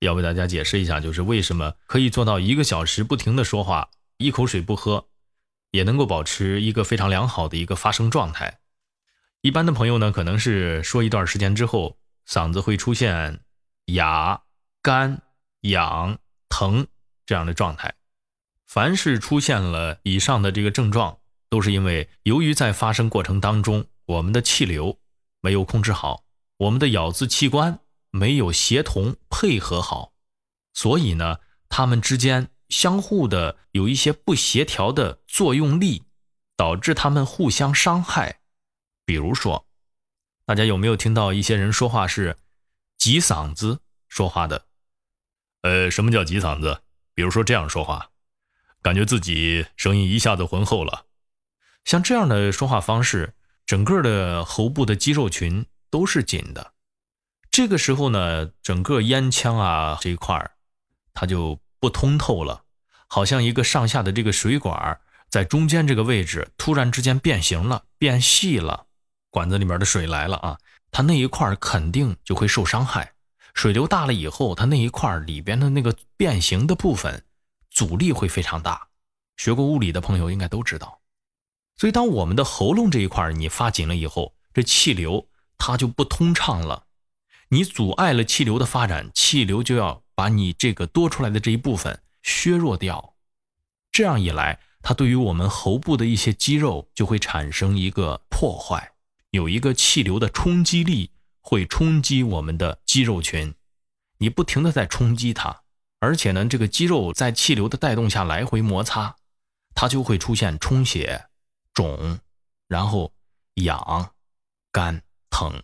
要为大家解释一下，就是为什么可以做到一个小时不停的说话，一口水不喝，也能够保持一个非常良好的一个发声状态。一般的朋友呢，可能是说一段时间之后，嗓子会出现哑、干、痒、疼这样的状态。凡是出现了以上的这个症状，都是因为由于在发声过程当中，我们的气流没有控制好，我们的咬字器官没有协同配合好，所以呢，他们之间相互的有一些不协调的作用力，导致他们互相伤害。比如说，大家有没有听到一些人说话是挤嗓子说话的？呃，什么叫挤嗓子？比如说这样说话。感觉自己声音一下子浑厚了，像这样的说话方式，整个的喉部的肌肉群都是紧的。这个时候呢，整个咽腔啊这一块，它就不通透了，好像一个上下的这个水管在中间这个位置突然之间变形了，变细了，管子里面的水来了啊，它那一块肯定就会受伤害。水流大了以后，它那一块里边的那个变形的部分。阻力会非常大，学过物理的朋友应该都知道。所以，当我们的喉咙这一块你发紧了以后，这气流它就不通畅了，你阻碍了气流的发展，气流就要把你这个多出来的这一部分削弱掉。这样一来，它对于我们喉部的一些肌肉就会产生一个破坏，有一个气流的冲击力会冲击我们的肌肉群，你不停的在冲击它。而且呢，这个肌肉在气流的带动下来回摩擦，它就会出现充血、肿，然后痒、干、疼。